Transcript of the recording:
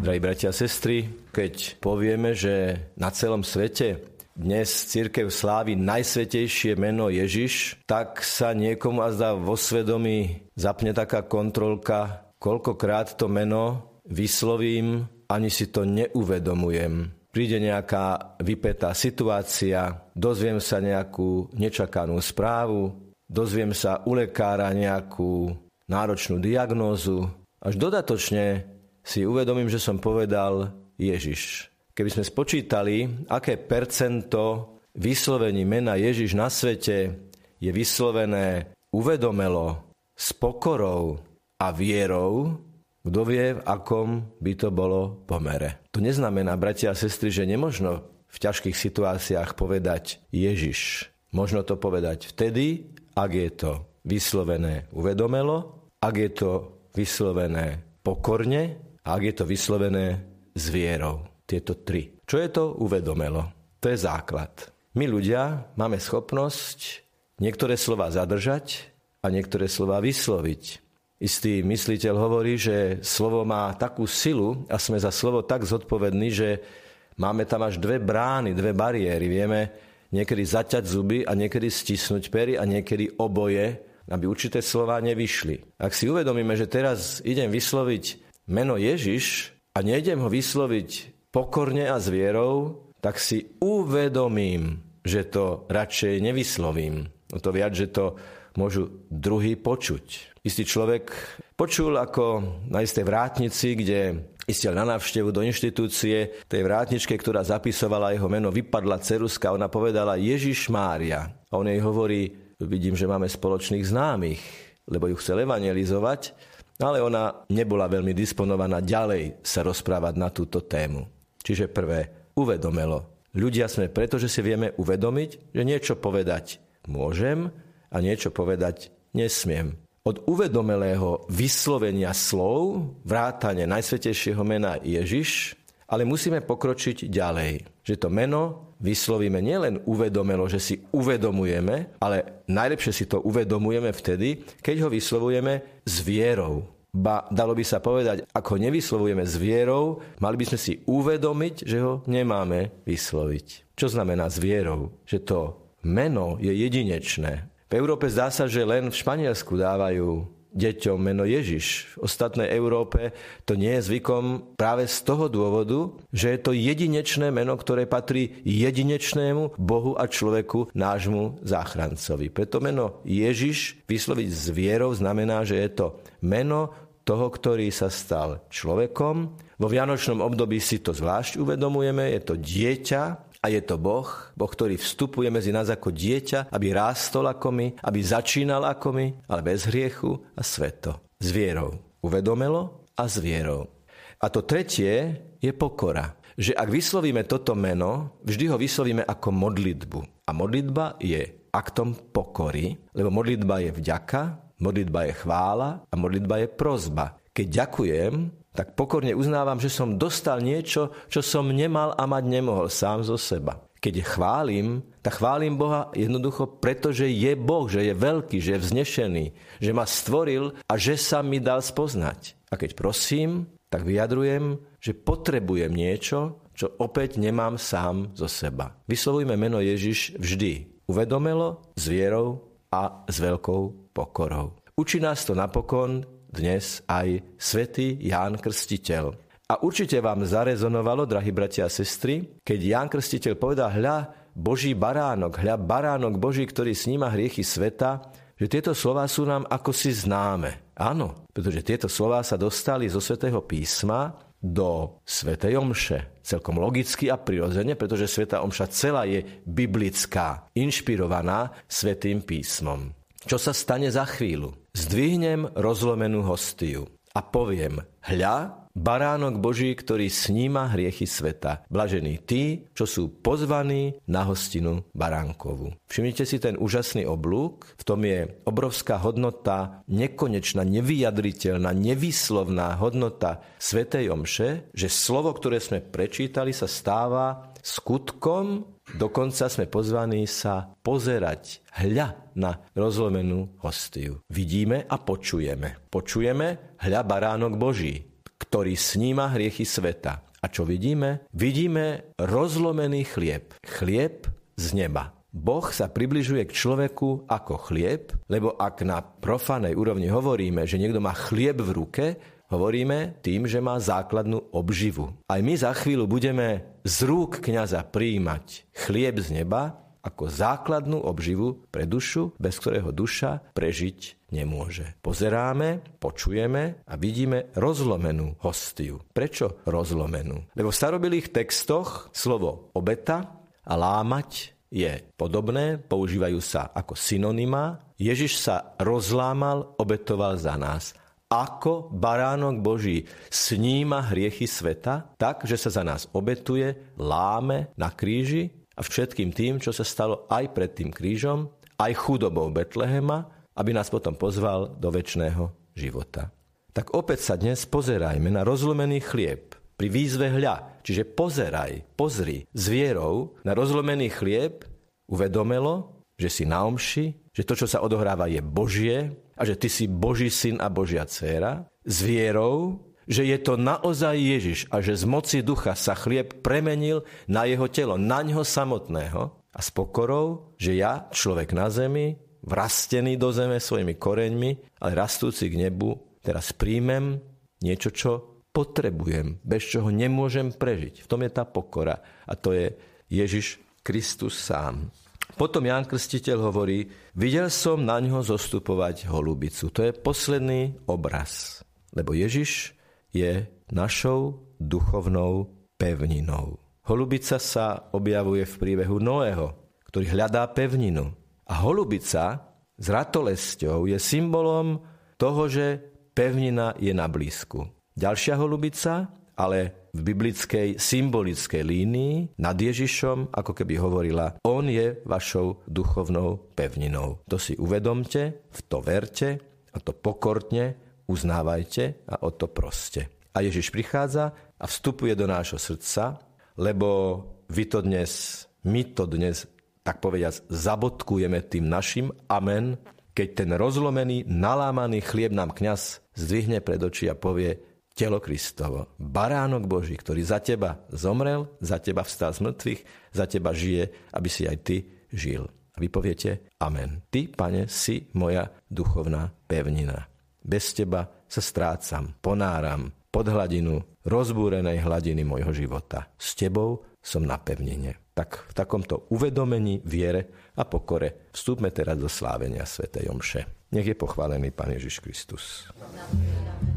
Drahí bratia a sestry, keď povieme, že na celom svete dnes církev slávi najsvetejšie meno Ježiš, tak sa niekomu azda vo svedomí zapne taká kontrolka, koľkokrát to meno vyslovím, ani si to neuvedomujem. Príde nejaká vypetá situácia, dozviem sa nejakú nečakanú správu, dozviem sa u lekára nejakú náročnú diagnózu, až dodatočne si uvedomím, že som povedal Ježiš. Keby sme spočítali, aké percento vyslovení mena Ježiš na svete je vyslovené uvedomelo, s pokorou a vierou, kto vie, v akom by to bolo pomere. To neznamená, bratia a sestry, že nemožno v ťažkých situáciách povedať Ježiš. Možno to povedať vtedy, ak je to vyslovené uvedomelo, ak je to vyslovené pokorne ak je to vyslovené s vierou. Tieto tri. Čo je to uvedomelo? To je základ. My ľudia máme schopnosť niektoré slova zadržať a niektoré slova vysloviť. Istý mysliteľ hovorí, že slovo má takú silu a sme za slovo tak zodpovední, že máme tam až dve brány, dve bariéry. Vieme niekedy zaťať zuby a niekedy stisnúť pery a niekedy oboje aby určité slova nevyšli. Ak si uvedomíme, že teraz idem vysloviť meno Ježiš a nejdem ho vysloviť pokorne a s vierou, tak si uvedomím, že to radšej nevyslovím. O to viac, že to môžu druhý počuť. Istý človek počul, ako na istej vrátnici, kde istiel na návštevu do inštitúcie, tej vrátničke, ktorá zapisovala jeho meno, vypadla ceruska, ona povedala Ježiš Mária. A on jej hovorí, vidím, že máme spoločných známych, lebo ju chcel evangelizovať, ale ona nebola veľmi disponovaná ďalej sa rozprávať na túto tému. Čiže prvé, uvedomelo. Ľudia sme preto, že si vieme uvedomiť, že niečo povedať môžem a niečo povedať nesmiem. Od uvedomelého vyslovenia slov, vrátane Najsvetejšieho mena Ježiš, ale musíme pokročiť ďalej. Že to meno vyslovíme nielen uvedomelo, že si uvedomujeme, ale najlepšie si to uvedomujeme vtedy, keď ho vyslovujeme s vierou. Ba dalo by sa povedať, ako nevyslovujeme s vierou, mali by sme si uvedomiť, že ho nemáme vysloviť. Čo znamená s vierou? Že to meno je jedinečné. V Európe zdá sa, že len v Španielsku dávajú deťom meno Ježiš. V ostatnej Európe to nie je zvykom práve z toho dôvodu, že je to jedinečné meno, ktoré patrí jedinečnému Bohu a človeku, nášmu záchrancovi. Preto meno Ježiš vysloviť s vierou znamená, že je to meno toho, ktorý sa stal človekom. Vo Vianočnom období si to zvlášť uvedomujeme, je to dieťa, a je to Boh, Boh, ktorý vstupuje medzi nás ako dieťa, aby rástol ako my, aby začínal ako my, ale bez hriechu a sveto. S vierou. Uvedomelo a s vierou. A to tretie je pokora. Že ak vyslovíme toto meno, vždy ho vyslovíme ako modlitbu. A modlitba je aktom pokory, lebo modlitba je vďaka, modlitba je chvála a modlitba je prozba. Keď ďakujem, tak pokorne uznávam, že som dostal niečo, čo som nemal a mať nemohol sám zo seba. Keď chválim, tak chválim Boha jednoducho, pretože je Boh, že je veľký, že je vznešený, že ma stvoril a že sa mi dal spoznať. A keď prosím, tak vyjadrujem, že potrebujem niečo, čo opäť nemám sám zo seba. Vyslovujme meno Ježiš vždy. Uvedomelo, s vierou a s veľkou pokorou. Učí nás to napokon dnes aj svätý Ján Krstiteľ. A určite vám zarezonovalo, drahí bratia a sestry, keď Ján Krstiteľ povedal, hľa Boží baránok, hľa baránok Boží, ktorý sníma hriechy sveta, že tieto slova sú nám ako si známe. Áno, pretože tieto slova sa dostali zo svätého písma do Svetej Omše. Celkom logicky a prirodzene, pretože Sveta Omša celá je biblická, inšpirovaná Svetým písmom. Čo sa stane za chvíľu? Zdvihnem rozlomenú hostiu a poviem, hľa, baránok Boží, ktorý sníma hriechy sveta. Blažení tí, čo sú pozvaní na hostinu baránkovu. Všimnite si ten úžasný oblúk, v tom je obrovská hodnota, nekonečná, nevyjadriteľná, nevyslovná hodnota Svetej Omše, že slovo, ktoré sme prečítali, sa stáva skutkom Dokonca sme pozvaní sa pozerať, hľa na rozlomenú hostiu. Vidíme a počujeme. Počujeme hľa baránok Boží. Ktorý sníma hriechy sveta. A čo vidíme? Vidíme rozlomený chlieb. Chlieb z neba. Boh sa približuje k človeku ako chlieb, lebo ak na profanej úrovni hovoríme, že niekto má chlieb v ruke, hovoríme tým, že má základnú obživu. Aj my za chvíľu budeme z rúk kniaza príjmať chlieb z neba ako základnú obživu pre dušu, bez ktorého duša prežiť nemôže. Pozeráme, počujeme a vidíme rozlomenú hostiu. Prečo rozlomenú? Lebo v starobilých textoch slovo obeta a lámať je podobné, používajú sa ako synonyma. Ježiš sa rozlámal, obetoval za nás. Ako baránok Boží sníma hriechy sveta, tak, že sa za nás obetuje, láme na kríži a všetkým tým, čo sa stalo aj pred tým krížom, aj chudobou Betlehema, aby nás potom pozval do väčšného života. Tak opäť sa dnes pozerajme na rozlomený chlieb, pri výzve hľa, čiže pozeraj, pozri s vierou na rozlomený chlieb, uvedomelo, že si na omši, že to, čo sa odohráva, je Božie a že ty si Boží syn a Božia dcéra, s vierou, že je to naozaj Ježiš a že z moci ducha sa chlieb premenil na jeho telo, na ňo samotného a s pokorou, že ja, človek na zemi, vrastený do zeme svojimi koreňmi, ale rastúci k nebu, teraz príjmem niečo, čo potrebujem, bez čoho nemôžem prežiť. V tom je tá pokora a to je Ježiš Kristus sám. Potom Ján Krstiteľ hovorí, videl som na ňo zostupovať holubicu. To je posledný obraz, lebo Ježiš je našou duchovnou pevninou. Holubica sa objavuje v príbehu Noého, ktorý hľadá pevninu. A holubica s ratolesťou je symbolom toho, že pevnina je na blízku. Ďalšia holubica, ale v biblickej symbolickej línii nad Ježišom, ako keby hovorila, on je vašou duchovnou pevninou. To si uvedomte, v to verte a to pokortne uznávajte a o to proste. A Ježiš prichádza a vstupuje do nášho srdca, lebo vy to dnes, my to dnes, tak povediac, zabodkujeme tým našim amen, keď ten rozlomený, nalámaný chlieb nám kňaz zdvihne pred oči a povie, telo Kristovo. Baránok Boží, ktorý za teba zomrel, za teba vstal z mŕtvych, za teba žije, aby si aj ty žil. A vy poviete Amen. Ty, pane, si moja duchovná pevnina. Bez teba sa strácam, ponáram pod hladinu rozbúrenej hladiny môjho života. S tebou som na pevnine. Tak v takomto uvedomení, viere a pokore vstúpme teraz do slávenia Sv. Omše. Nech je pochválený Pán Ježiš Kristus. Amen.